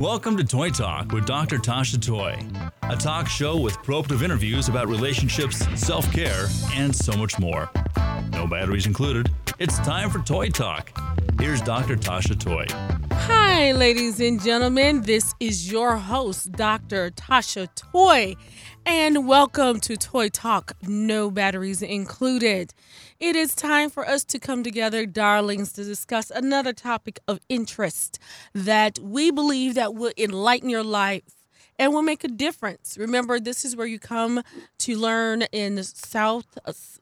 Welcome to Toy Talk with Dr. Tasha Toy, a talk show with probative interviews about relationships, self care, and so much more. No batteries included. It's time for Toy Talk. Here's Dr. Tasha Toy. Hi, ladies and gentlemen. This is your host, Dr. Tasha Toy, and welcome to Toy Talk, no batteries included. It is time for us to come together, darlings, to discuss another topic of interest that we believe that will enlighten your life and will make a difference. Remember, this is where you come to learn in South,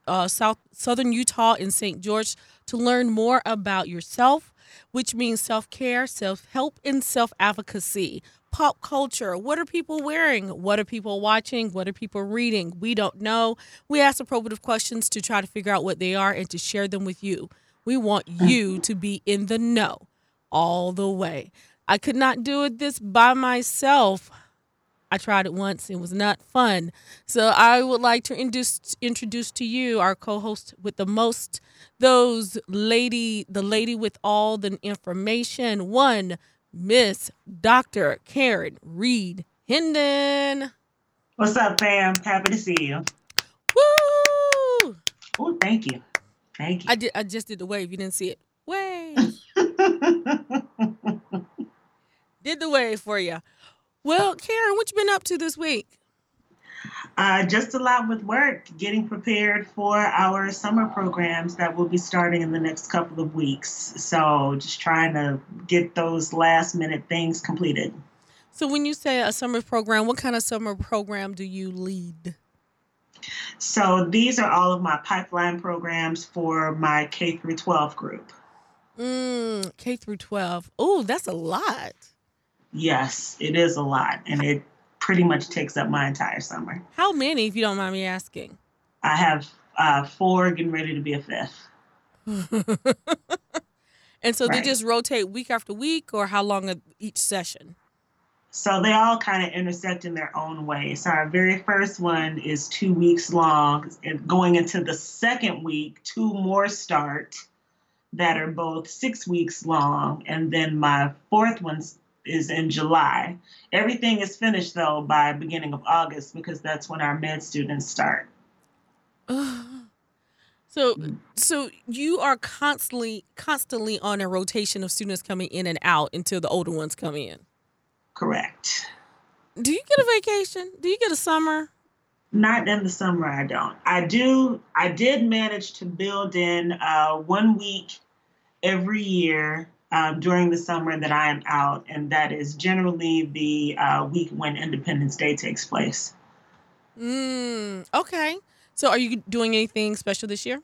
uh, South Southern Utah in St. George to learn more about yourself, which means self care, self help, and self advocacy pop culture. What are people wearing? What are people watching? What are people reading? We don't know. We ask probative questions to try to figure out what they are and to share them with you. We want hmm. you to be in the know all the way. I could not do it this by myself. I tried it once. It was not fun. So I would like to introduce introduce to you our co-host with the most, those lady, the lady with all the information. One, Miss Dr. Karen Reed Hendon. What's up, fam? Happy to see you. Woo! Oh, thank you. Thank you. I did I just did the wave. You didn't see it. Wave. did the wave for you. Well, Karen, what you been up to this week? Uh, just a lot with work, getting prepared for our summer programs that will be starting in the next couple of weeks. So, just trying to get those last minute things completed. So, when you say a summer program, what kind of summer program do you lead? So, these are all of my pipeline programs for my K through 12 group. Mm, K through 12. Oh, that's a lot. Yes, it is a lot. And it pretty much takes up my entire summer. How many, if you don't mind me asking? I have uh, four getting ready to be a fifth. and so Right. they just rotate week after week, or how long of each session? So they all kind of intersect in their own way. So our very first one is two weeks long. And going into the second week, two more start that are both six weeks long. And then my fourth one is in July. Everything is finished though by beginning of August because that's when our med students start. So, so you are constantly, constantly on a rotation of students coming in and out until the older ones come in. Correct. Do you get a vacation? Do you get a summer? Not in the summer, I don't. I do. I did manage to build in uh, one week every year um, during the summer that I am out, and that is generally the uh, week when Independence Day takes place. Mm, okay. So, are you doing anything special this year?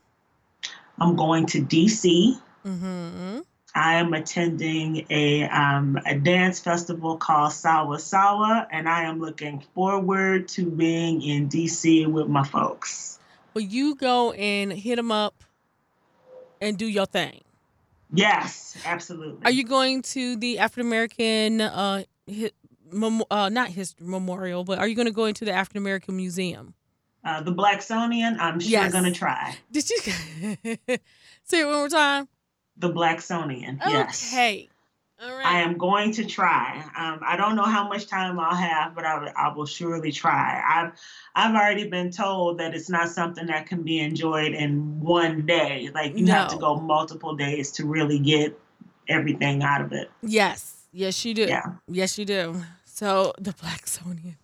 I'm going to DC. Mm-hmm. I am attending a um, a dance festival called Sawa Sawa, and I am looking forward to being in DC with my folks. Well, you go and hit them up and do your thing. Yes, absolutely. Are you going to the African American, uh, hi, mem- uh, not history memorial, but are you going to go into the African American Museum? Uh, the Blacksonian, I'm sure Yes. going to try. Did you say it one more time? The Blacksonian, yes. Okay. Right. I am going to try. Um, I don't know how much time I'll have, but I, will- I will surely try. I've I've already been told that it's not something that can be enjoyed in one day. Like you have to go multiple days to really get everything out of it. Yes. Yes, you do. Yeah. Yes, you do. So the Blacksonian.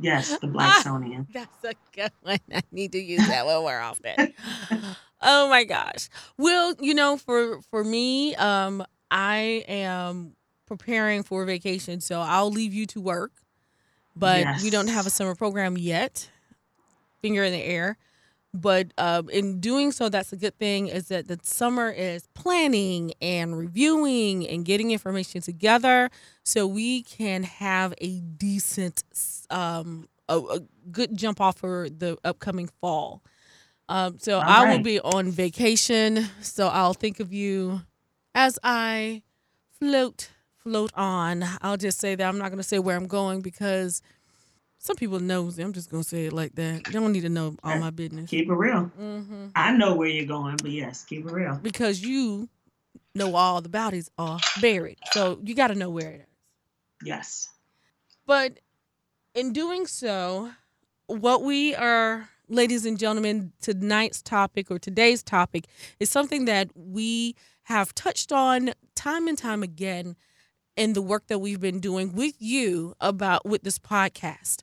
Yes, the Blacksonian. That's a good one. I need to use that one more often. oh my gosh. Well, you know, for for me, um, I am preparing for vacation, so I'll leave you to work. But we don't have a summer program yet. Finger in the air. But um, in doing so, that's a good thing. Is that the summer is planning and reviewing and getting information together, so we can have a decent, um, a, a good jump off for the upcoming fall. Um, so I will be on vacation, so I'll think of you as I float, float on. I'll just say that I'm not going to say where I'm going because Some people nosy. I'm just gonna say it like that. They don't need to know all my business. Keep it real. Mm-hmm. I know where you're going, but yes, keep it real. Because you know all the bodies are buried, so you got to know where it is. Yes. But in doing so, what we are, ladies and gentlemen, tonight's topic or today's topic is something that we have touched on time and time again in the work that we've been doing with you about with this podcast.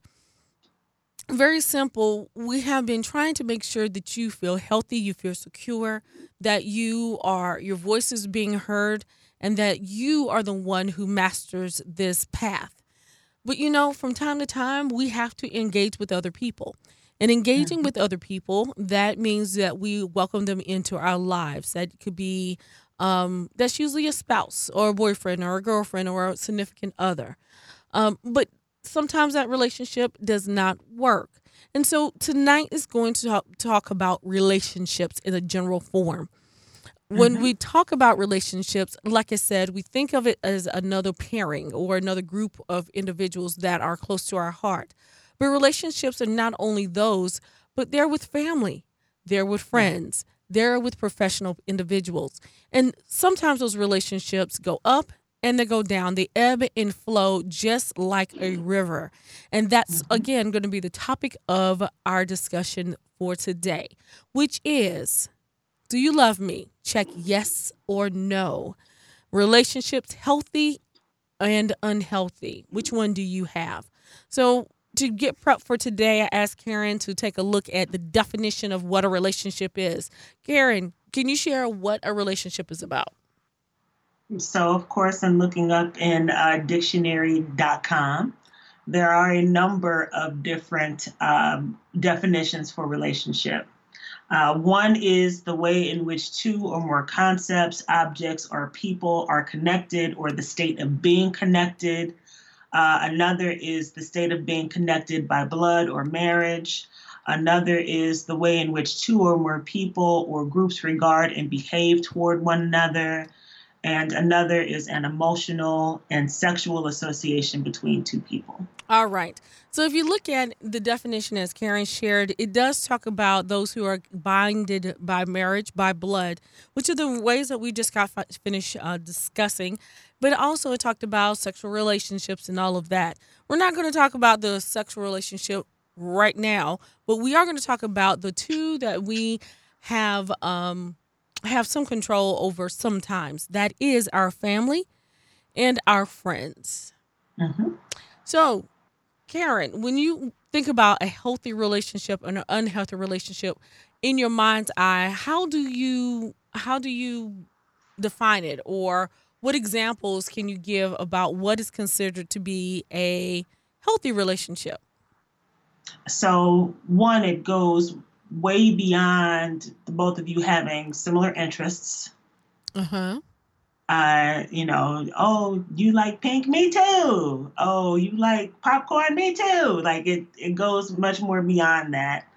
Very simple. We have been trying to make sure that you feel healthy, you feel secure, that you are your voice is being heard, and that you are the one who masters this path. But you know, from time to time, we have to engage with other people. And engaging mm-hmm. with other people, that means that we welcome them into our lives. That could be, um, that's usually a spouse or a boyfriend or a girlfriend or a significant other. Um, but sometimes that relationship does not work. And so tonight is going to talk, talk about relationships in a general form. When we talk about relationships, like I said, we think of it as another pairing or another group of individuals that are close to our heart. But relationships are not only those, but they're with family, they're with friends, they're with professional individuals. And sometimes those relationships go up and they go down. They ebb and flow just like a mm. river. And that's, mm-hmm. again, going to be the topic of our discussion for today, which is Do you love me? Check yes or no. Relationships, healthy and unhealthy. Which one do you have? So, to get prep for today, I asked Karen to take a look at the definition of what a relationship is. Karen, can you share what a relationship is about? So, of course, I'm looking up in uh, dictionary.com. There are a number of different um, definitions for relationship. Uh, one is the way in which two or more concepts, objects, or people are connected or the state of being connected. Uh, another is the state of being connected by blood or marriage. Another is the way in which two or more people or groups regard and behave toward one another. And another is an emotional and sexual association between two people. All right. So if you look at the definition as Karen shared, it does talk about those who are binded by marriage, by blood, which are the ways that we just got finished uh, discussing. But also it talked about sexual relationships and all of that. We're not going to talk about the sexual relationship right now, but we are going to talk about the two that we have um, have some control over sometimes. That is our family and our friends. Mhm. So, Karen, when you think about a healthy relationship and an unhealthy relationship in your mind's eye, how do you how do you define it or what examples can you give about what is considered to be a healthy relationship? So, one, it goes way beyond the both of you having similar interests. Uh-huh. Uh, you know, oh, you like pink, me too. Oh, you like popcorn, me too. Like it, it goes much more beyond that.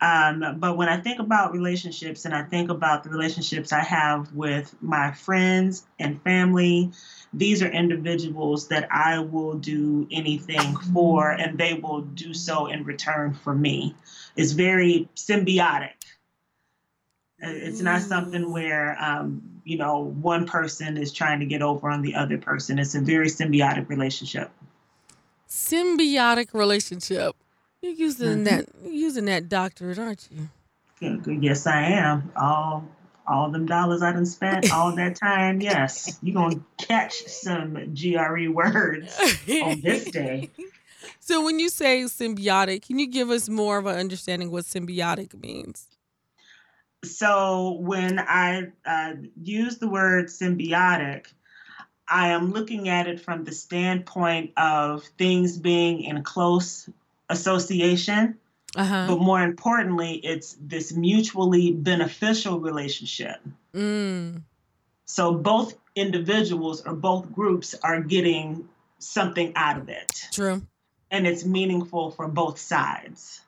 Um, but when I think about relationships and I think about the relationships I have with my friends and family, these are individuals that I will do anything for, and they will do so in return for me. It's very symbiotic. Uh, It's not something where, um, you know, one person is trying to get over on the other person. It's a very symbiotic relationship. Symbiotic relationship. You're using Mhm. that you're using that doctorate, aren't you? Yes, I am. All all them dollars I done spent, all that time. Yes, you're gonna catch some GRE words on this day. So when you say symbiotic, can you give us more of an understanding what symbiotic means? So when I uh, use the word symbiotic, I am looking at it from the standpoint of things being in close association, Uh-huh. but more importantly, it's this mutually beneficial relationship. Mm. So both individuals or both groups are getting something out of it, True. And it's meaningful for both sides.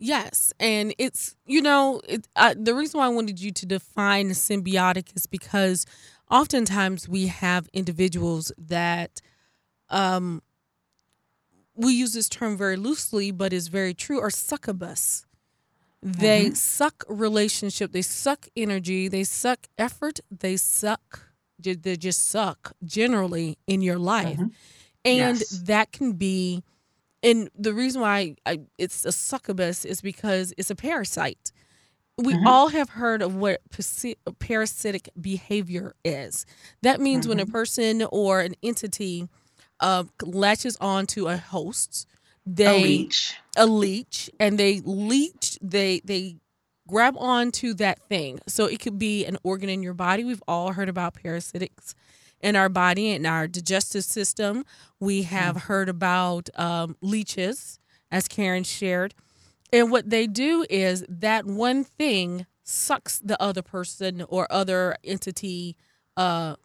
Yes, and it's you know it, the reason why I wanted you to define symbiotic is because oftentimes we have individuals that um we use this term very loosely, but is very true, are succubus. They Mhm. suck relationship, they suck energy, they suck effort, they suck, they just suck generally in your life. Mhm. And Yes. that can be, and the reason why I, it's a succubus is because it's a parasite. We Mhm. all have heard of what parasitic behavior is. That means when a Mhm. person or an entity uh, latches on to a host, they A leech. a leech and they leech they they grab onto that thing so it could be an organ in your body we've all heard about parasitics in our body and our digestive system. We have heard about um, leeches as karen shared. And what they do is that one thing sucks the other person or other entity uh,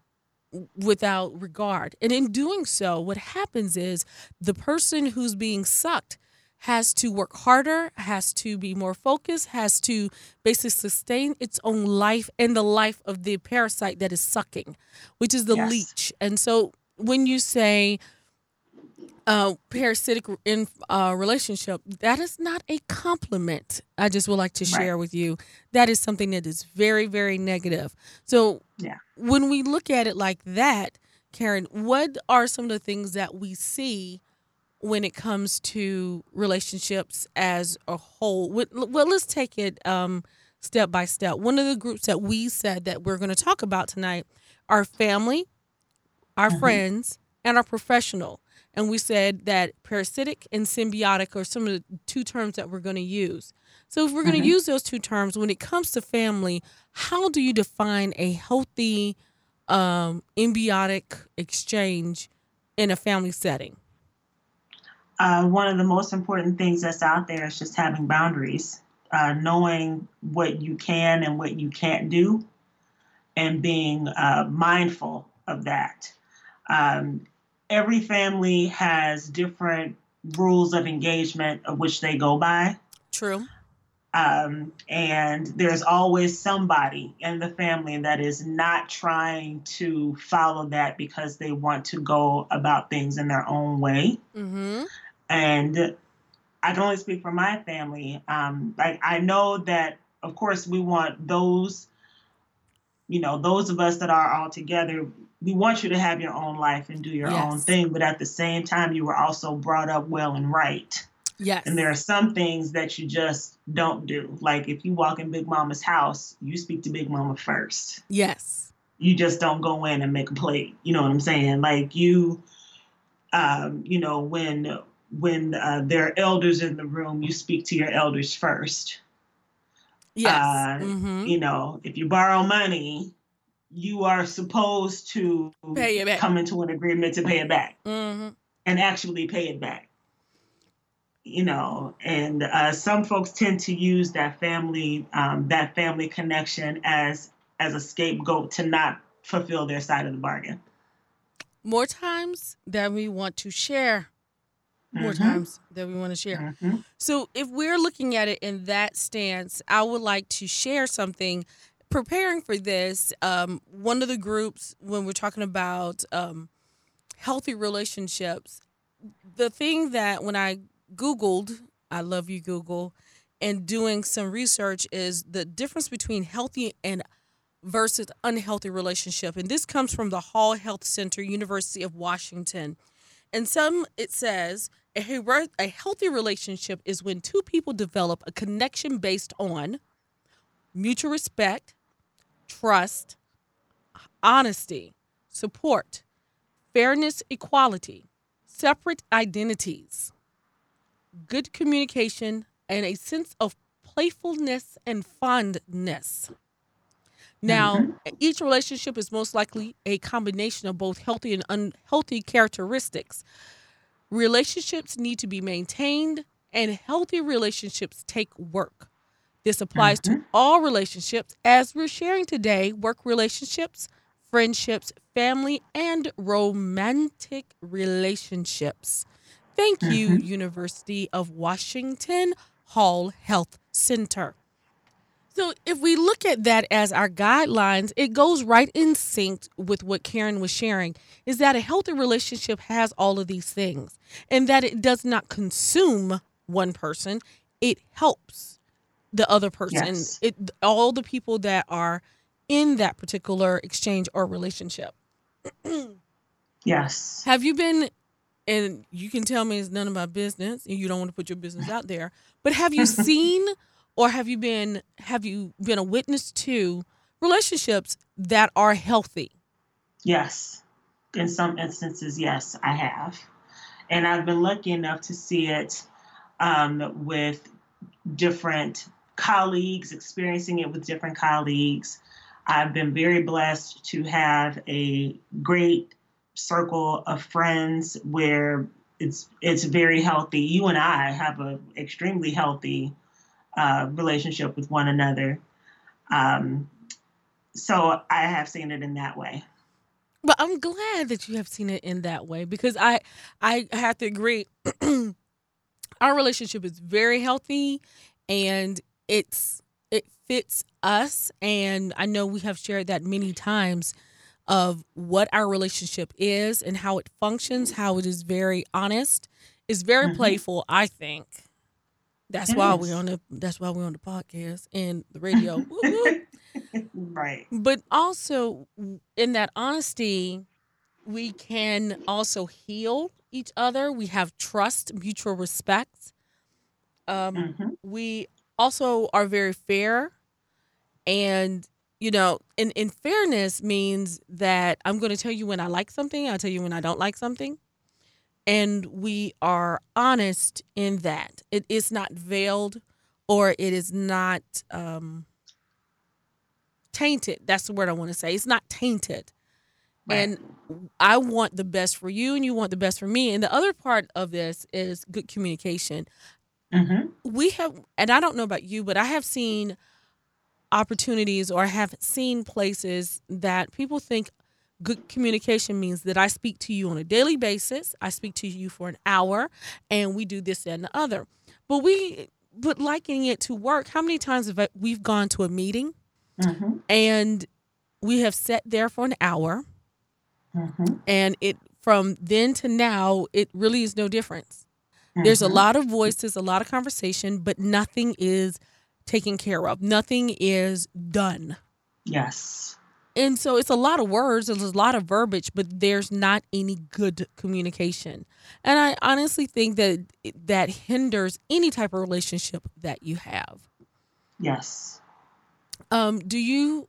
without regard. And in doing so, what happens is the person who's being sucked has to work harder, has to be more focused, has to basically sustain its own life and the life of the parasite that is sucking, which is the Yes. leech. And so when you say uh, parasitic in uh, relationship, that is not a compliment. I just would like to Right. share with you. That is something that is very, very negative. So Yeah. when we look at it like that, Karen, what are some of the things that we see when it comes to relationships as a whole? Well, let's take it um, step by step. One of the groups that we said that we're going to talk about tonight are family, our Mhm. friends, and our professional. And we said that parasitic and symbiotic are some of the two terms that we're going to use. So, if we're going to Mhm. use those two terms, when it comes to family, how do you define a healthy um, symbiotic exchange in a family setting? Uh, one of the most important things that's out there is just having boundaries, uh, knowing what you can and what you can't do, and being uh, mindful of that. Um, every family has different rules of engagement of which they go by. True. Um, and there's always somebody in the family that is not trying to follow that because they want to go about things in their own way. Mm-hmm. And I can only speak for my family. Um, like I know that, of course, we want those, you know, those of us that are all together. We want you to have your own life and do your own thing, but at the same time, you were also brought up well and right. Yes. And there are some things that you just don't do. Like if you walk in Big Mama's house, you speak to Big Mama first. yes. You just don't go in and make a plate. You know what I'm saying? Like you, um, you know, when when uh, there are elders in the room, you speak to your elders first. Yes. Uh, mm-hmm. You know, if you borrow money, you are supposed to Pay it back. come into an agreement to pay it back. Mm-hmm. and actually pay it back. You know, and uh, some folks tend to use that family um, that family connection as as a scapegoat to not fulfill their side of the bargain. More times than we want to share. More Mhm. times that we want to share. Mhm. So, if we're looking at it in that stance, I would like to share something. Preparing for this, um, one of the groups, when we're talking about um, healthy relationships, the thing that when I Googled, I love you, Google, and doing some research is the difference between healthy and versus unhealthy relationship. And this comes from the Hall Health Center, University of Washington. And some it says a, a healthy relationship is when two people develop a connection based on mutual respect, trust, honesty, support, fairness, equality, separate identities, good communication, and a sense of playfulness and fondness. Now, mm-hmm. each relationship is most likely a combination of both healthy and unhealthy characteristics. Relationships need to be maintained, and healthy relationships take work. This applies to mm-hmm. all relationships, as we're sharing today work relationships, friendships, family, and romantic relationships. Thank you, mm-hmm. University of Washington Hall Health Center. So if we look at that as our guidelines, it goes right in sync with what Karen was sharing is that a healthy relationship has all of these things and that it does not consume one person, it helps the other person. Yes. It all the people that are in that particular exchange or relationship. Yes. Have you been and you can tell me it's none of my business and you don't want to put your business out there, but have you seen or have you been have you been a witness to relationships that are healthy? Yes. In some instances, yes, I have. And I've been lucky enough to see it um, with different colleagues, experiencing it with different colleagues. I've been very blessed to have a great circle of friends where it's it's very healthy. You and I have an extremely healthy uh, relationship with one another. Um, so I have seen it in that way. But I'm glad that you have seen it in that way because I I have to agree our relationship is very healthy and it's it fits us and I know we have shared that many times of what our relationship is and how it functions, how it is very honest, is very Mhm. playful, I think. That's why we're on the that's why we're on the podcast and the radio. Right. But also in that honesty, we can also heal each other. We have trust, mutual respect. Um, hmm we also are very fair and you know in, in fairness means that i'm going to tell you when i like something i'll tell you when i don't like something and we are honest in that. It is not veiled or it is not um tainted. That's the word i want to say. It's not tainted. And I want the best for you and you want the best for me. And the other part of this is good communication. hmm We have, and I don't know about you, but I have seen opportunities or I have seen places that people think good communication means that I speak to you on a daily basis. I speak to you for an hour and we do this and the other. But we, but likening it to work, how many times have I- we've gone to a meeting hmm and we have sat there for an hour hmm and it from then to now it really is no difference there's a Mhm. lot of voices a lot of conversation but nothing is taken care of nothing is done Yes. And so it's a lot of words there's a lot of verbiage but there's not any good communication and i honestly think that that hinders any type of relationship that you have Yes. um, do you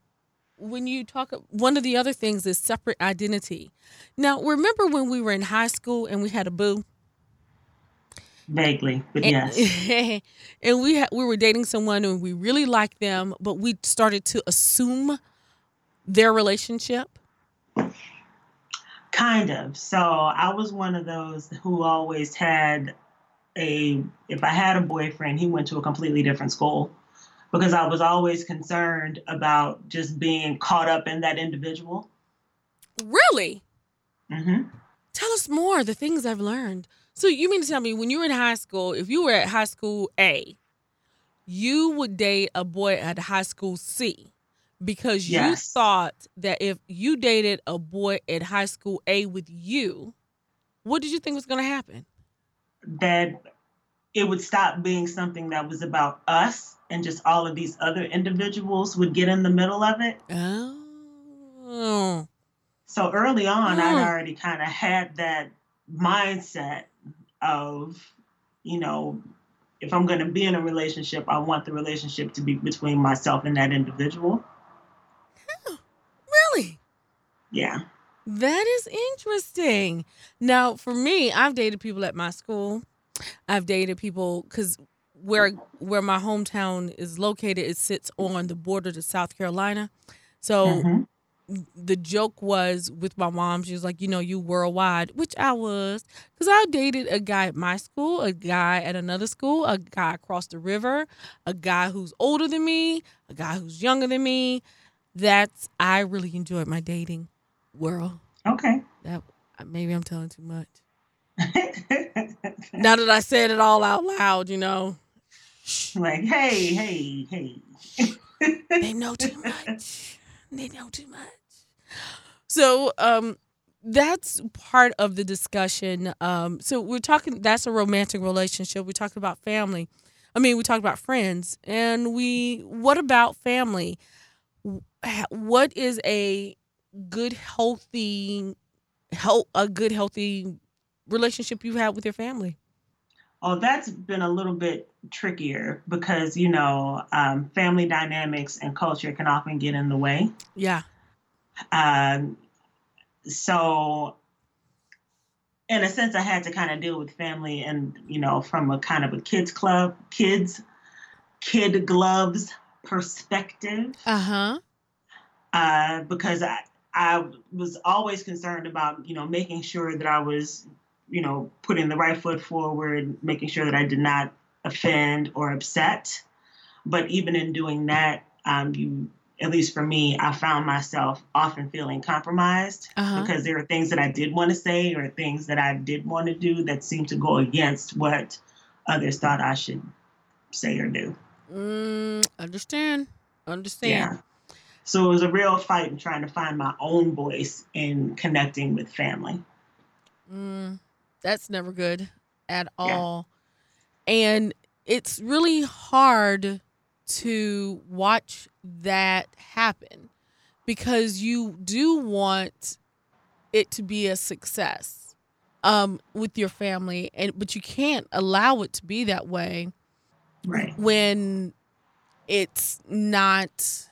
when you talk one of the other things is separate identity now remember when we were in high school and we had a boo Vaguely, but and, yes. and we ha- we were dating someone and we really liked them but we started to assume their relationship Kind of. So I was one of those who always had a, if I had a boyfriend, he went to a completely different school because I was always concerned about just being caught up in that individual. really Mm-hmm. tell us more the things i've learned so you mean to tell me when you were in high school if you were at high school a you would date a boy at high school c because you thought that if you dated a boy at high school a with you what did you think was going to happen That it would stop being something that was about us and just all of these other individuals would get in the middle of it. oh So early on, Mm. I'd already kind of had that mindset of, you know, if I'm going to be in a relationship, I want the relationship to be between myself and that individual. really Yeah. That is interesting. Now, for me, I've dated people at my school. I've dated people because where where my hometown is located, it sits on the border to South Carolina. So Mhm. the joke was with my mom. She was like, "You know, you worldwide," which I was, because I dated a guy at my school, a guy at another school, a guy across the river, a guy who's older than me, a guy who's younger than me. That's I really enjoyed my dating world. Okay. That maybe I'm telling too much. Now that I said it all out loud, you know. like, hey, hey, hey. they know too much. They know too much. So, um, that's part of the discussion. Um, so we're talking. That's a romantic relationship. We talked about family. I mean, we talked about friends, and we. What about family? What is a good, healthy, help a good, healthy relationship you have had with your family? Oh, that's been a little bit trickier because you know um, family dynamics and culture can often get in the way. Yeah. Um, so in a sense, I had to kind of deal with family and, you know, from a kind of a kids club, kids, kid gloves perspective. Uh-huh. Uh, because I, I was always concerned about, you know, making sure that I was, you know, putting the right foot forward, making sure that I did not offend or upset. But even in doing that, um, you at least for me, I found myself often feeling compromised uh-huh. because there are things that I did want to say or things that I did want to do that seemed to go against what others thought I should say or do. Mm, understand. Understand. Yeah. So it was a real fight in trying to find my own voice in connecting with family. Mm, that's never good at all. Yeah. And it's really hard to watch that happen because you do want it to be a success um, with your family and but you can't allow it to be that way right when it's not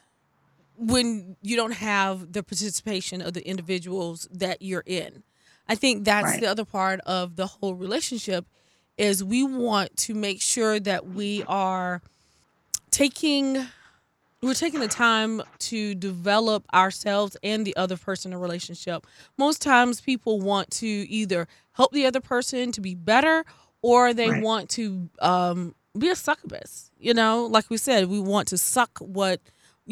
when you don't have the participation of the individuals that you're in i think that's right. the other part of the whole relationship is we want to make sure that we are taking we're taking the time to develop ourselves and the other person in a relationship. Most times people want to either help the other person to be better or they right. want to um, be a succubus. You know, like we said, we want to suck what,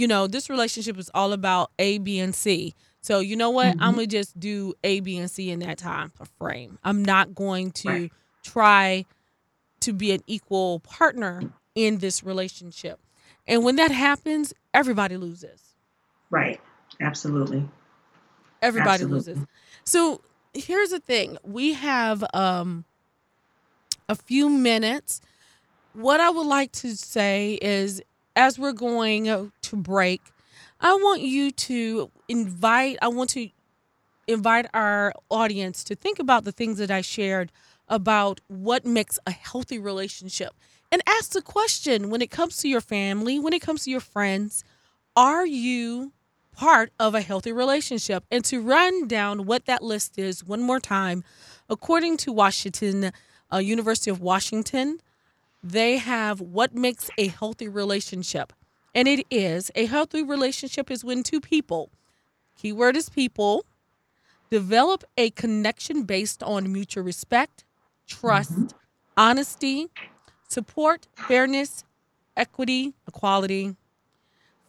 you know, this relationship is all about A, B, and C. So, you know what? Mm-hmm. I'm going to just do A, B, and C in that time frame. I'm not going to right. try to be an equal partner in this relationship. And when that happens, everybody loses. Right. Absolutely. Everybody Absolutely. loses. So here's the thing we have um, a few minutes. What I would like to say is as we're going to break, I want you to invite, I want to invite our audience to think about the things that I shared about what makes a healthy relationship and ask the question when it comes to your family, when it comes to your friends, are you part of a healthy relationship? And to run down what that list is one more time, according to Washington, uh, University of Washington, they have what makes a healthy relationship. And it is a healthy relationship is when two people, keyword is people, develop a connection based on mutual respect, trust, mm-hmm. honesty, support, fairness, equity, equality,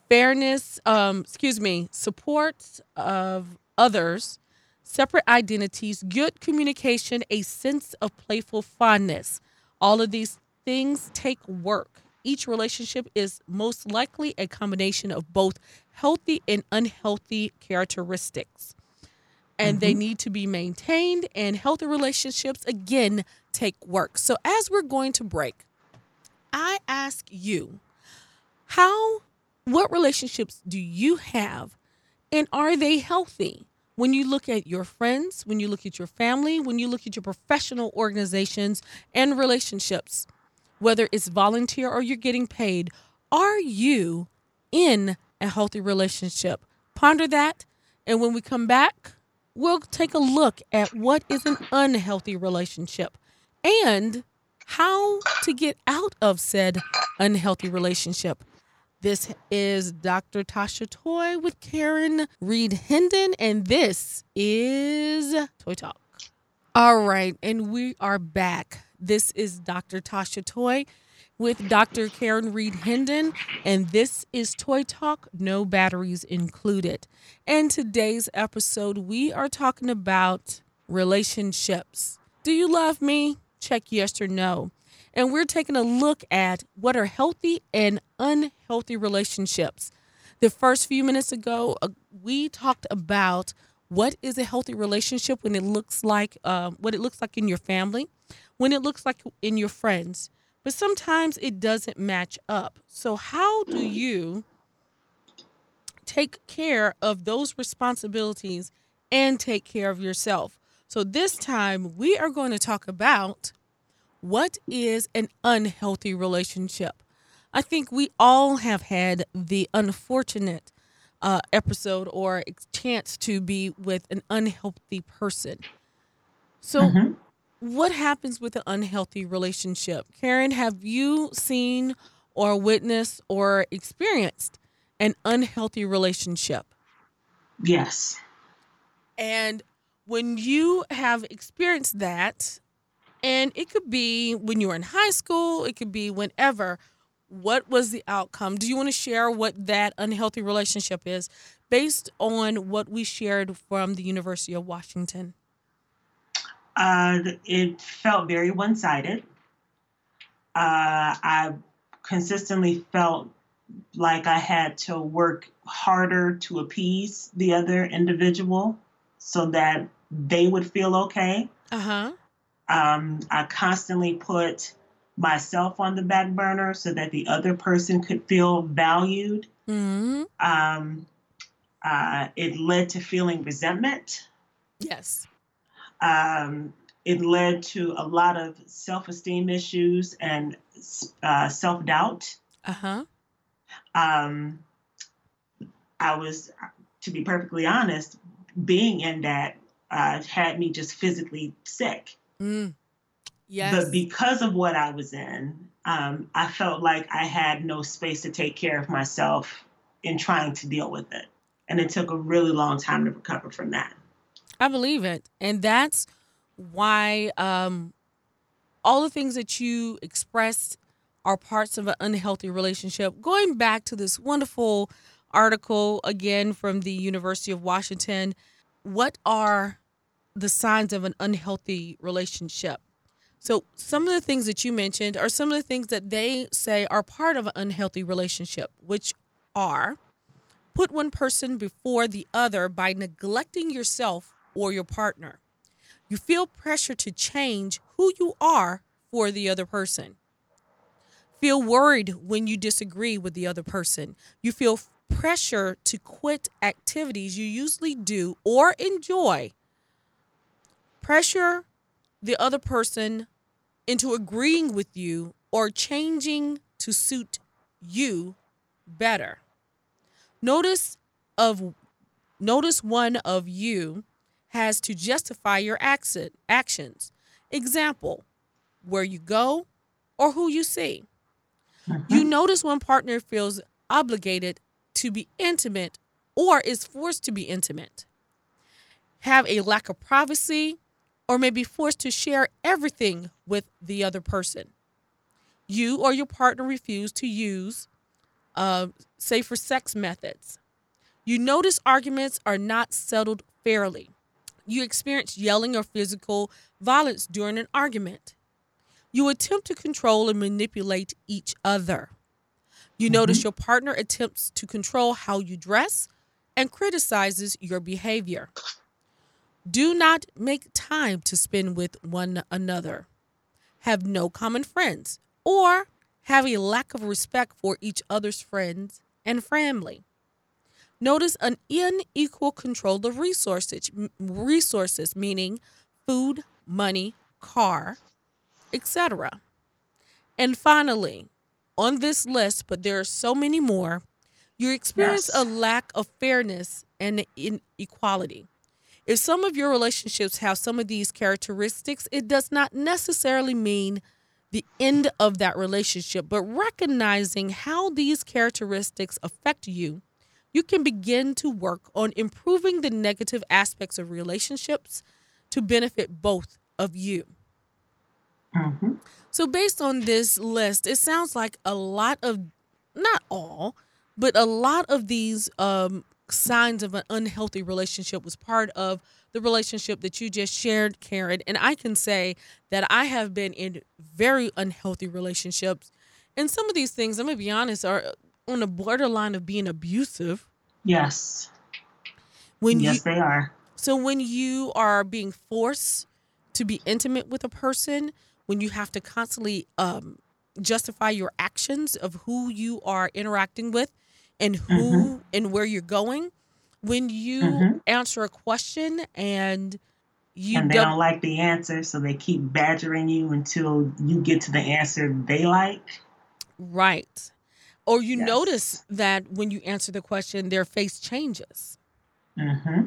fairness, um, excuse me, support of others, separate identities, good communication, a sense of playful fondness. All of these things take work. Each relationship is most likely a combination of both healthy and unhealthy characteristics. And mm-hmm. they need to be maintained, and healthy relationships, again, take work. So, as we're going to break, I ask you, how, what relationships do you have and are they healthy? When you look at your friends, when you look at your family, when you look at your professional organizations and relationships, whether it's volunteer or you're getting paid, are you in a healthy relationship? Ponder that. And when we come back, we'll take a look at what is an unhealthy relationship and how to get out of said unhealthy relationship. This is Dr. Tasha Toy with Karen Reed Hendon, and this is Toy Talk. All right, and we are back. This is Dr. Tasha Toy with Dr. Karen Reed Hendon, and this is Toy Talk, no batteries included. And today's episode, we are talking about relationships. Do you love me? check yes or no. And we're taking a look at what are healthy and unhealthy relationships. The first few minutes ago, uh, we talked about what is a healthy relationship when it looks like uh, what it looks like in your family, when it looks like in your friends. But sometimes it doesn't match up. So how do you take care of those responsibilities and take care of yourself? So this time we are going to talk about what is an unhealthy relationship. I think we all have had the unfortunate uh, episode or chance to be with an unhealthy person. So, mm-hmm. What happens with an unhealthy relationship? Karen, have you seen or witnessed or experienced an unhealthy relationship? Yes. And when you have experienced that, and it could be when you were in high school, it could be whenever, what was the outcome? Do you want to share what that unhealthy relationship is based on what we shared from the University of Washington? Uh, it felt very one sided. Uh, I consistently felt like I had to work harder to appease the other individual so that they would feel okay. Uh huh. Um, I constantly put myself on the back burner so that the other person could feel valued. Mm-hmm. Um, uh, it led to feeling resentment. Yes. Um, it led to a lot of self esteem issues and uh, self doubt. Uh huh. Um, I was, to be perfectly honest, being in that uh, had me just physically sick. Mm. Yes. But because of what I was in, um, I felt like I had no space to take care of myself in trying to deal with it. And it took a really long time to recover from that. I believe it. And that's why um, all the things that you expressed are parts of an unhealthy relationship. Going back to this wonderful article again from the University of Washington, what are the signs of an unhealthy relationship? So, some of the things that you mentioned are some of the things that they say are part of an unhealthy relationship, which are put one person before the other by neglecting yourself or your partner. You feel pressure to change who you are for the other person. Feel worried when you disagree with the other person. You feel pressure to quit activities you usually do or enjoy. Pressure the other person into agreeing with you or changing to suit you better. Notice of notice one of you has to justify your accent, actions. Example, where you go or who you see. Mm-hmm. You notice one partner feels obligated to be intimate or is forced to be intimate. Have a lack of privacy or may be forced to share everything with the other person. You or your partner refuse to use uh, safer sex methods. You notice arguments are not settled fairly. You experience yelling or physical violence during an argument. You attempt to control and manipulate each other. You mm-hmm. notice your partner attempts to control how you dress and criticizes your behavior. Do not make time to spend with one another. Have no common friends or have a lack of respect for each other's friends and family. Notice an unequal control of resources, resources meaning food, money, car, etc. And finally, on this list, but there are so many more, you experience yes. a lack of fairness and inequality. If some of your relationships have some of these characteristics, it does not necessarily mean the end of that relationship, but recognizing how these characteristics affect you, you can begin to work on improving the negative aspects of relationships to benefit both of you. Mm-hmm. So, based on this list, it sounds like a lot of, not all, but a lot of these um, signs of an unhealthy relationship was part of the relationship that you just shared, Karen. And I can say that I have been in very unhealthy relationships. And some of these things, I'm going to be honest, are on the borderline of being abusive. Yes. When yes, you they are. so when you are being forced to be intimate with a person, when you have to constantly um, justify your actions of who you are interacting with and who Mm-hmm. and where you're going, when you Mhm. answer a question and you and they dub- don't like the answer, so they keep badgering you until you get to the answer they like. right, or you Yes. notice that when you answer the question, their face changes. hmm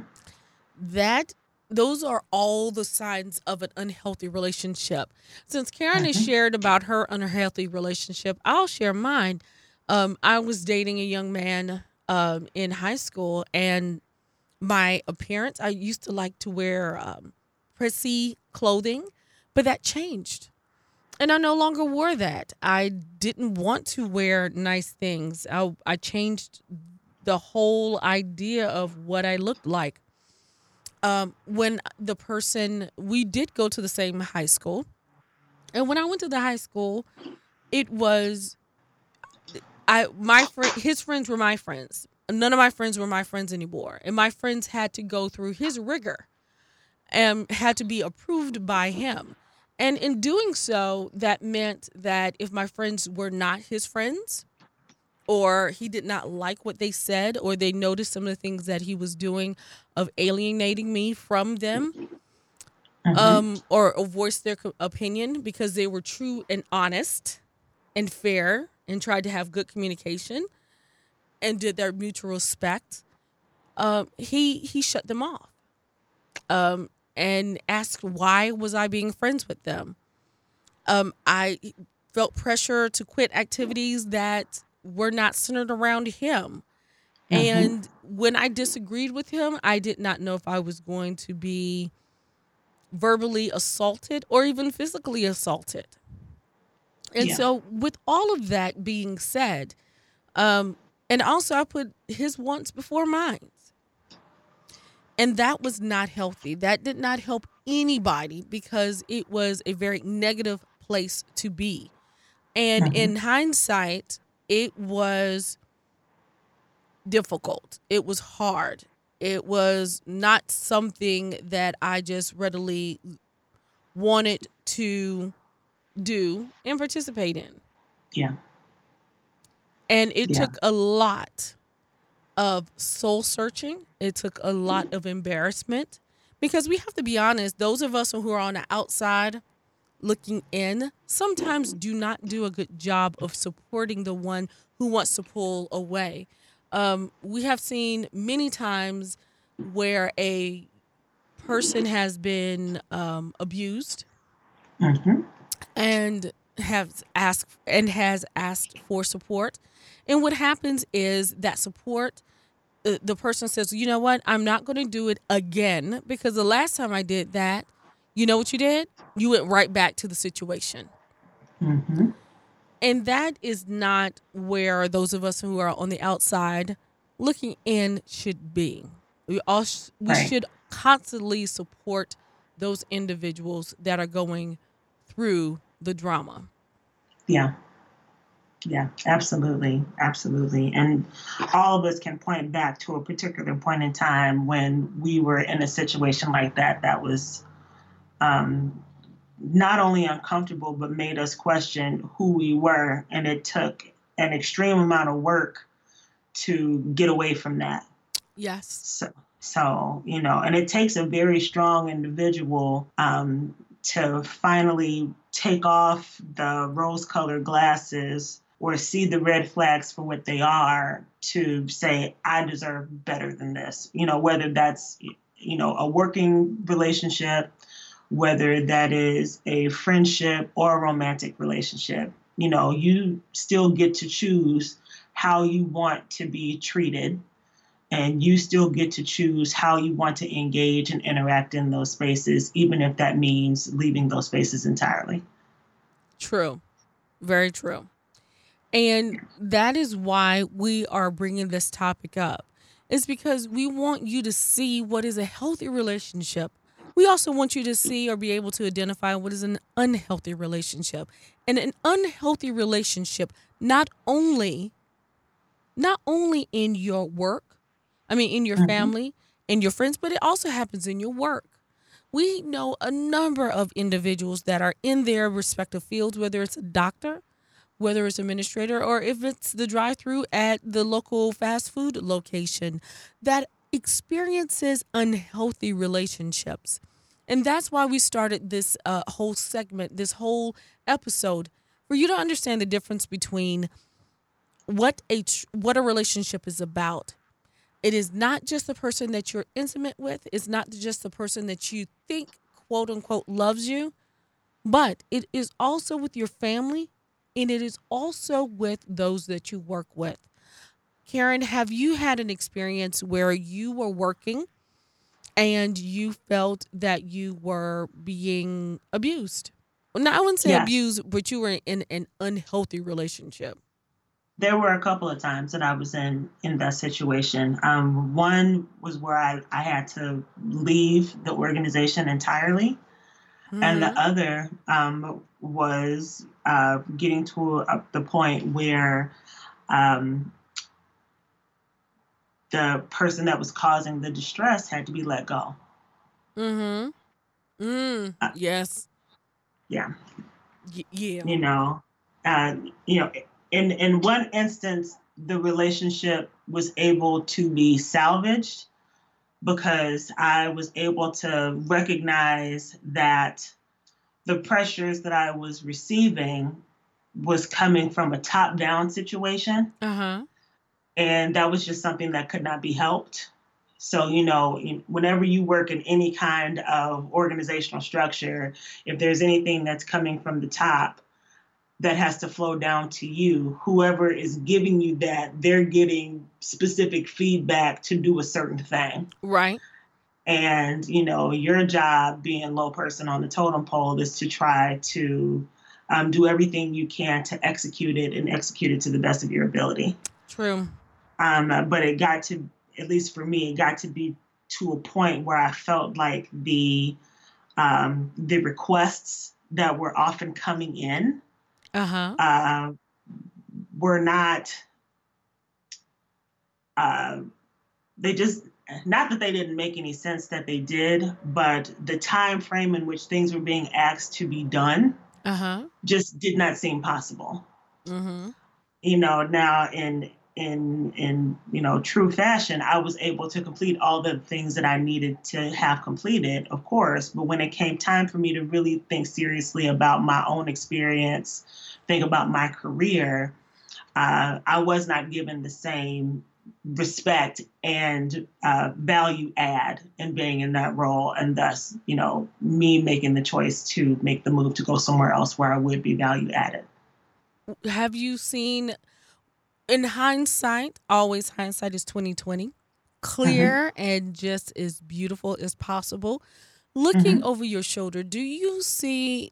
that those are all the signs of an unhealthy relationship. Since Karen has shared about her unhealthy relationship, I'll share mine. Um, I was dating a young man um, in high school, and my appearance, I used to like to wear um, prissy clothing, but that changed. And I no longer wore that. I didn't want to wear nice things. I, I changed the whole idea of what I looked like um, when the person we did go to the same high school, and when I went to the high school, it was I my friend his friends were my friends. None of my friends were my friends anymore, and my friends had to go through his rigor, and had to be approved by him. And in doing so, that meant that if my friends were not his friends, or he did not like what they said or they noticed some of the things that he was doing of alienating me from them Mhm. um or, or voice their opinion because they were true and honest and fair and tried to have good communication and did their mutual respect um he he shut them off um and asked why was i being friends with them um i felt pressure to quit activities that were not centered around him Mhm. and when I disagreed with him, I did not know if I was going to be verbally assaulted or even physically assaulted. And Yeah. so, with all of that being said, um, and also I put his wants before mine. And that was not healthy. That did not help anybody because it was a very negative place to be. And Mhm. in hindsight, it was difficult. It was hard. It was not something that I just readily wanted to do and participate in. Yeah. And it Yeah. took a lot of soul searching. It took a lot of embarrassment because we have to be honest, those of us who are on the outside looking in sometimes do not do a good job of supporting the one who wants to pull away. Um, we have seen many times where a person has been um, abused hmm and has asked and has asked for support and what happens is that support the, the person says you know what i'm not going to do it again because the last time i did that you know what you did you went right back to the situation Mm-hmm. and that is not where those of us who are on the outside looking in should be we all sh- we Right. should constantly support those individuals that are going through the drama Yeah. Yeah, absolutely. Absolutely. And all of us can point back to a particular point in time when we were in a situation like that that was um, not only uncomfortable, but made us question who we were. And it took an extreme amount of work to get away from that. yes So, so you know, and it takes a very strong individual um, to finally take off the rose-colored glasses or see the red flags for what they are to say, I deserve better than this. You know, whether that's you know a working relationship, whether that is a friendship or a romantic relationship. You know, you still get to choose how you want to be treated and you still get to choose how you want to engage and interact in those spaces, even if that means leaving those spaces entirely. True. Very true. And that is why we are bringing this topic up. It's because we want you to see what is a healthy relationship. We also want you to see or be able to identify what is an unhealthy relationship. And an unhealthy relationship not only not only in your work, I mean, in your Mhm. family and your friends, but it also happens in your work. We know a number of individuals that are in their respective fields, whether it's a doctor, whether it's administrator, or if it's the drive through at the local fast food location, that experiences unhealthy relationships. And that's why we started this uh, whole segment, this whole episode, for you to understand the difference between what a what a relationship is about. It is not just the person that you're intimate with. It's not just the person that you think quote unquote loves you, but it is also with your family, and it is also with those that you work with. Karen, have you had an experience where you were working and you felt that you were being abused? Well, no, I wouldn't say Yes. abused, but you were in an unhealthy relationship. There were a couple of times that I was in in that situation. Um, one was where I, I had to leave the organization entirely, and the Mhm. other um, was uh, getting to a, the point where um, the person that was causing the distress had to be let go. Mm-hmm. Mm. Uh, Yes. Yeah. Y- yeah. you know uh, you know in in one instance the relationship was able to be salvaged because i was able to recognize that the pressures that i was receiving was coming from a top down situation Uh-huh. and that was just something that could not be helped. So, you know, whenever you work in any kind of organizational structure, if there's anything that's coming from the top that has to flow down to you, whoever is giving you that, they're getting specific feedback to do a certain thing. Right. And, you know, your job being low person on the totem pole is to try to um, do everything you can to execute it and execute it to the best of your ability. True. Um, uh, but it got to, at least for me, it got to be to a point where I felt like the um, the requests that were often coming in Uh-huh. uh, were not. Uh, they just not that they didn't make any sense that they did, but the time frame in which things were being asked to be done Uh-huh. just did not seem possible. Mm-hmm. you know now in in in you know true fashion i was able to complete all the things that i needed to have completed of course but when it came time for me to really think seriously about my own experience think about my career uh, i was not given the same respect and uh, value add in being in that role and thus you know me making the choice to make the move to go somewhere else where i would be value added. Have you seen in hindsight, always hindsight is 2020, clear and just as beautiful as possible. Looking over your shoulder, do you see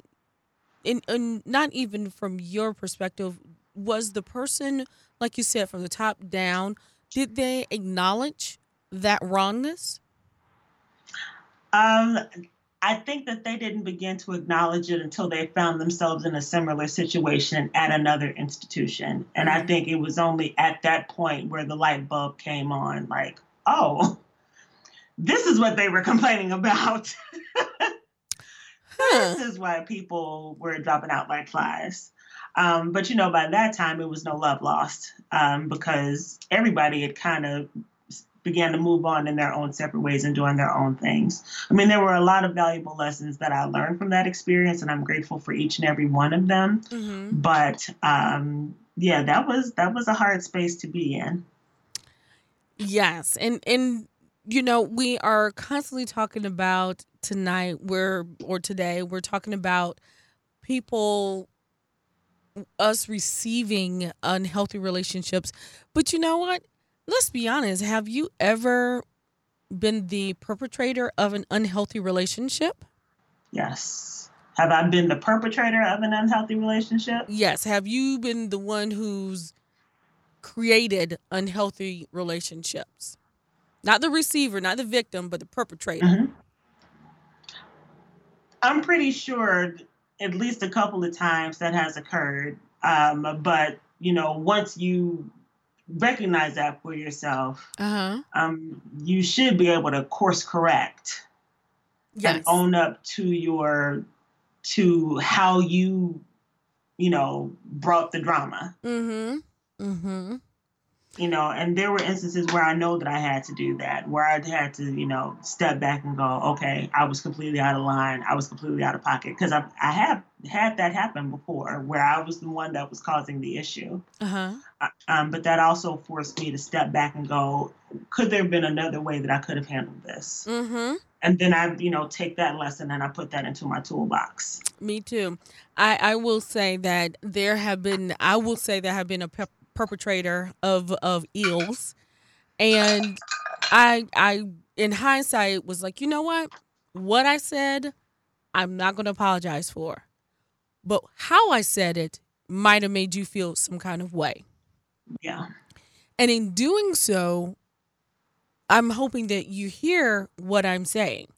in, in not even from your perspective, was the person, like you said, from the top down, did they acknowledge that wrongness? Um, I think that they didn't begin to acknowledge it until they found themselves in a similar situation at another institution. And I Mhm. think it was only at that point where the light bulb came on like, oh, this is what they were complaining about. Huh. this is why people were dropping out like flies. Um, but you know, by that time, it was no love lost um, because everybody had kind of began to move on in their own separate ways and doing their own things. I mean, there were a lot of valuable lessons that I learned from that experience, and I'm grateful for each and every one of them. hmm But um, yeah, that was that was a hard space to be in. Yes, and and you know we are constantly talking about tonight. We're or today we're talking about people, us receiving unhealthy relationships. But you know what? Let's be honest. Have you ever been the perpetrator of an unhealthy relationship? Yes. Have I been the perpetrator of an unhealthy relationship? Yes. Have you been the one who's created unhealthy relationships? Not the receiver, not the victim, but the perpetrator. Mhm. I'm pretty sure at least a couple of times that has occurred. Um, but you know, once you recognize that for yourself, Uh-huh. um, you should be able to course correct Yes. and own up to your to how you you know brought the drama Mm-hmm. Mm-hmm. You know and there were instances where i know that i had to do that where i had to you know step back and go okay i was completely out of line i was completely out of pocket because i i have had that happen before where i was the one that was causing the issue Uh-huh. Uh, um, but that also forced me to step back and go could there have been another way that i could have handled this Mm-hmm. and then i you know take that lesson and i put that into my toolbox Me too. I, I will say that there have been I will say there have been a per- perpetrator of of ills, and I I in hindsight was like, you know what, what I said, I'm not going to apologize for, but how I said it might have made you feel some kind of way, yeah. And in doing so, I'm hoping that you hear what I'm saying.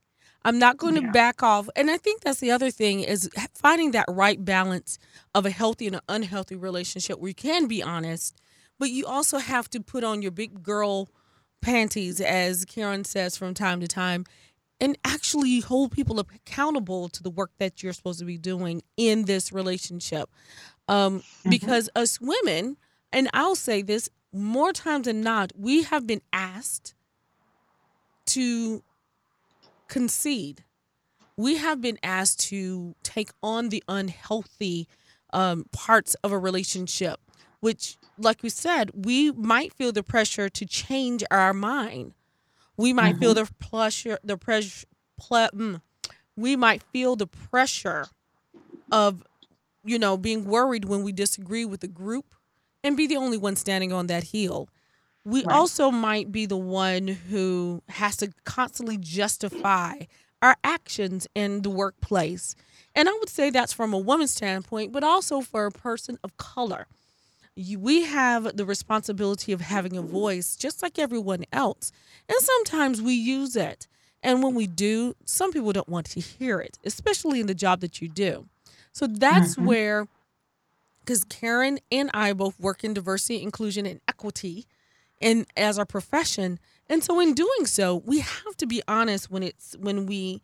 I'm not going to back off. And I think that's the other thing is finding that right balance of a healthy and an unhealthy relationship where you can be honest, but you also have to put on your big girl panties, as Karen says from time to time, and actually hold people accountable to the work that you're supposed to be doing in this relationship. Um, Because us women, and I'll say this more times than not, we have been asked to concede. We have been asked to take on the unhealthy um, parts of a relationship, which, like we said, we might feel the pressure to change our mind. We might feel the pressure, the pressure, ple- mm, we might feel the pressure of, you know, being worried when we disagree with the group and be the only one standing on that hill we Right. also might be the one who has to constantly justify our actions in the workplace. And I would say that's from a woman's standpoint, but also for a person of color. You, we have the responsibility of having a voice just like everyone else. And sometimes we use it. And when we do, some people don't want to hear it, especially in the job that you do. So that's Mhm. where, because Karen and I both work in diversity, inclusion, and equity in as our profession and so in doing so we have to be honest when it's when we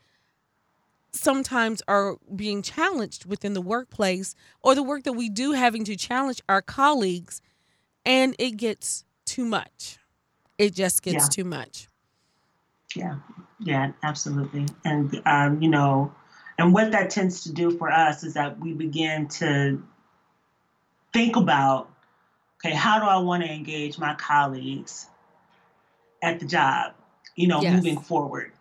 sometimes are being challenged within the workplace or the work that we do having to challenge our colleagues and it gets too much it just gets Yeah. too much Yeah, yeah, absolutely. And, um, you know, and what that tends to do for us is that we begin to think about okay, how do I want to engage my colleagues at the job, you know, Yes. moving forward?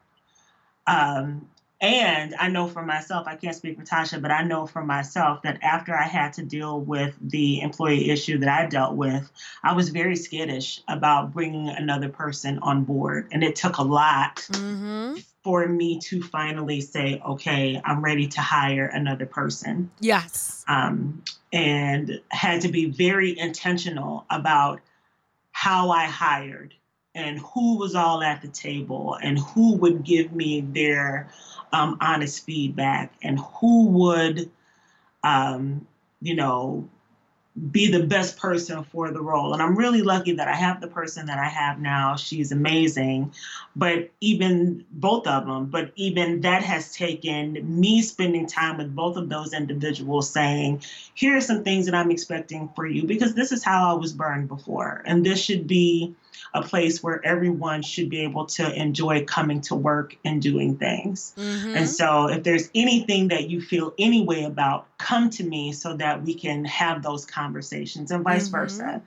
Um, and I know for myself, I can't speak for Tasha, but I know for myself that after I had to deal with the employee issue that I dealt with, I was very skittish about bringing another person on board. And it took a lot mm-hmm. for me to finally say, okay, I'm ready to hire another person. yes Um, and had to be very intentional about how I hired and who was all at the table and who would give me their um, honest feedback and who would, um, you know, be the best person for the role. And I'm really lucky that I have the person that I have now. She's amazing. But even both of them, but even that has taken me spending time with both of those individuals saying, here are some things that I'm expecting for you because this is how I was burned before. And this should be a place where everyone should be able to enjoy coming to work and doing things. mm-hmm. And so, if there's anything that you feel any way about, come to me so that we can have those conversations and vice Mhm. versa.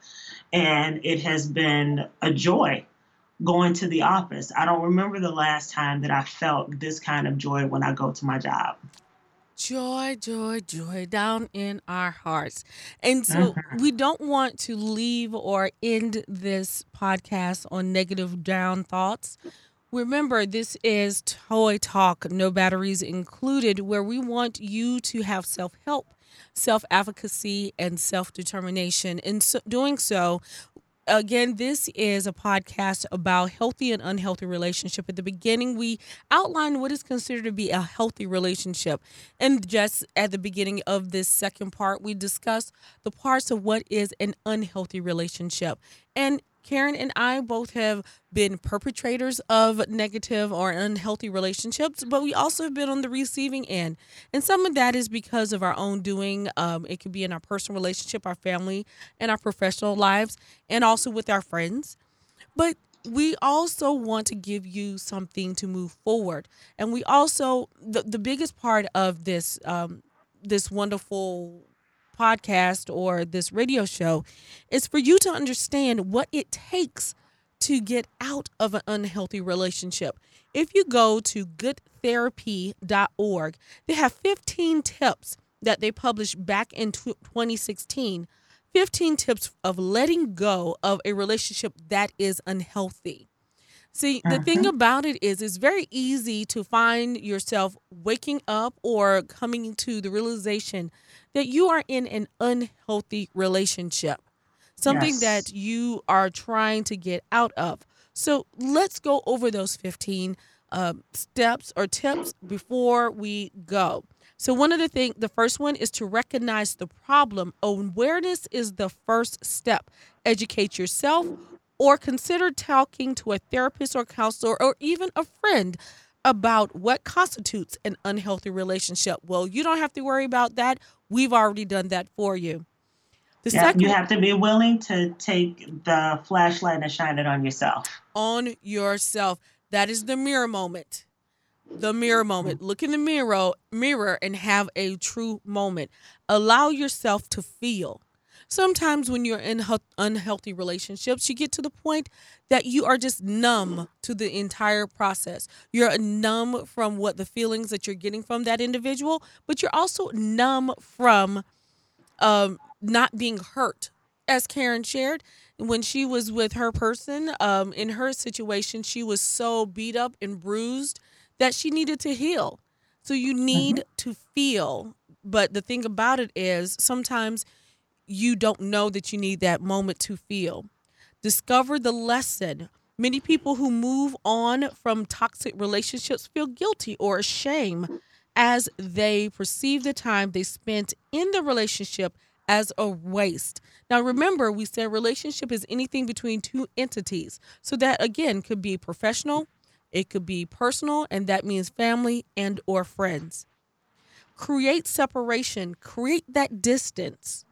And it has been a joy going to the office. I don't remember the last time that I felt this kind of joy when I go to my job. Joy, joy, joy down in our hearts. And so mm-hmm. we don't want to leave or end this podcast on negative down thoughts. Remember, this is Toy Talk, no batteries included, where we want you to have self help, self advocacy, and self determination. In so, doing so, again, this is a podcast about healthy and unhealthy relationship. At the beginning, we outline what is considered to be a healthy relationship. And just at the beginning of this second part, we discuss the parts of what is an unhealthy relationship. And Karen and I both have been perpetrators of negative or unhealthy relationships, but we also have been on the receiving end. And some of that is because of our own doing. Um, it could be in our personal relationship, our family, and our professional lives, and also with our friends. But we also want to give you something to move forward. And we also, the, the biggest part of this, um, this wonderful podcast or this radio show is for you to understand what it takes to get out of an unhealthy relationship. If you go to goodtherapy.org, they have 15 tips that they published back in 2016. 15 tips of letting go of a relationship that is unhealthy. See, the thing Mhm. about it is, it's very easy to find yourself waking up or coming to the realization that you are in an unhealthy relationship, something Yes. that you are trying to get out of. So let's go over those 15 um, steps or tips before we go. So one of the thing, the first one is to recognize the problem. Awareness is the first step. Educate yourself or consider talking to a therapist or counselor or even a friend about what constitutes an unhealthy relationship. Well, you don't have to worry about that. We've already done that for you. The Yeah, second you have to be willing to take the flashlight and shine it on yourself. on yourself. That is the mirror moment. The mirror moment. Look in the mirror, mirror and have a true moment. Allow yourself to feel. Sometimes when you're in unhealthy relationships, you get to the point that you are just numb to the entire process. You're numb from what the feelings that you're getting from that individual, but you're also numb from um, not being hurt. As Karen shared, when she was with her person, um, in her situation, she was so beat up and bruised that she needed to heal. So you need to feel. But the thing about it is, sometimes you don't know that you need that moment to feel. Discover the lesson. Many people who move on from toxic relationships feel guilty or ashamed as they perceive the time they spent in the relationship as a waste. Now remember, we said relationship is anything between two entities. So that again could be professional, it could be personal, and that means family and or friends. Create separation, create that distance.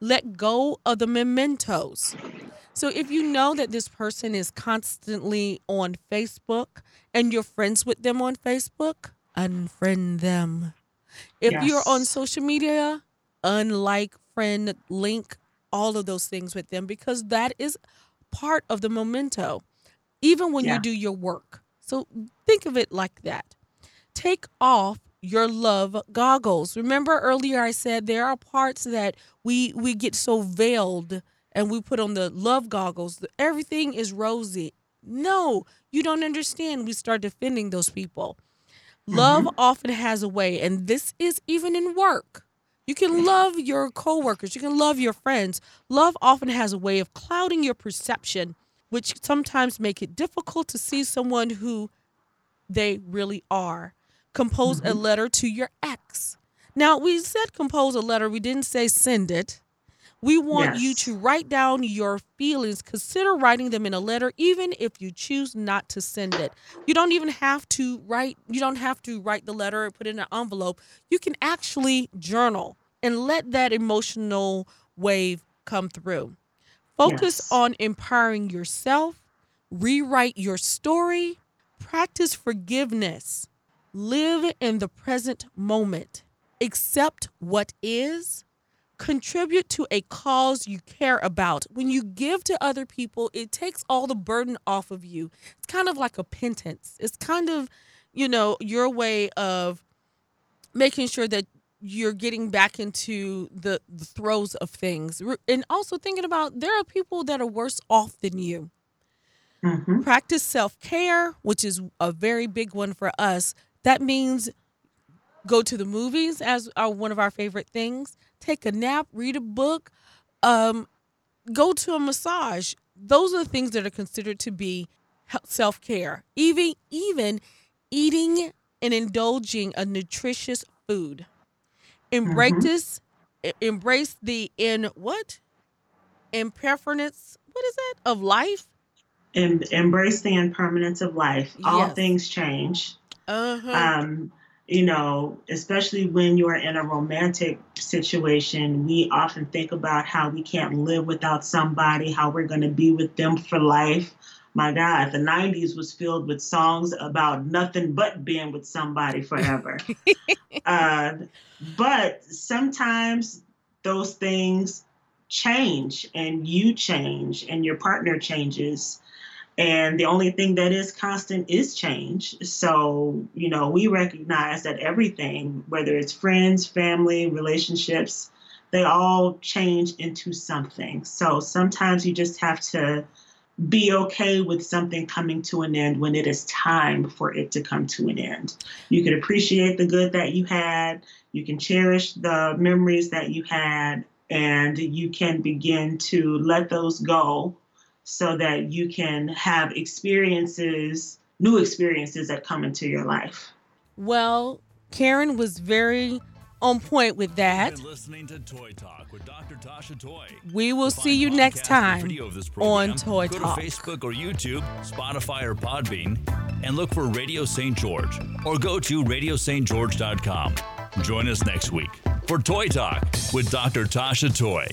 Let go of the mementos. So if you know that this person is constantly on Facebook and you're friends with them on Facebook, unfriend them. If you're on social media, unlike, friend, link, all of those things with them because that is part of the memento, even when Yeah. you do your work. So think of it like that. Take off your love goggles. Remember earlier I said there are parts that we we get so veiled and we put on the love goggles. Everything is rosy. No, you don't understand. We start defending those people. Mm-hmm. Love often has a way, and this is even in work. You can love your coworkers, you can love your friends. Love often has a way of clouding your perception, which sometimes make it difficult to see someone who they really are. Compose a mm-hmm. letter to your ex. Now, we said compose a letter, we didn't say send it. We want you to write down your feelings. Consider writing them in a letter, even if you choose not to send it. You don't even have to write. You don't have to write the letter and put it in an envelope. You can actually journal and let that emotional wave come through. Focus Yes. on empowering yourself. Rewrite your story. Practice forgiveness. Live in the present moment. Accept what is contribute to a cause you care about. When you give to other people, it takes all the burden off of you. It's kind of like a penance. It's kind of, you know, your way of making sure that you're getting back into the, the throes of things. And also thinking about there are people that are worse off than you. hmm Practice self care, which is a very big one for us. That means go to the movies as our, one of our favorite things. Take a nap, read a book, um, go to a massage. those are the things that are considered to be self care. Even even eating and indulging a nutritious food. Embrace mm-hmm. this. Embrace the in what? Impermanence. What is that of life? Em- embrace the impermanence of life. All yes. things change. Uh-huh. Um, you know, especially when you're in a romantic situation, we often think about how we can't live without somebody, how we're going to be with them for life. My God, the 90s was filled with songs about nothing but being with somebody forever. uh, but sometimes those things change and you change and your partner changes and the only thing that is constant is change. So, you know, we recognize that everything, whether it's friends, family, relationships, they all change into something. So sometimes you just have to be okay with something coming to an end when it is time for it to come to an end. You can appreciate the good that you had, you can cherish the memories that you had, and you can begin to let those go so that you can have experiences, new experiences that come into your life. Well, Karen was very on point with that. listening to Toy Talk with Dr. Tasha Toy. We will see you next time on Toy go Talk. Go to Facebook or YouTube, Spotify or Podbean, and look for Radio St. George or go to radiostgeorge.com. Join us next week for Toy Talk with Dr. Tasha Toy.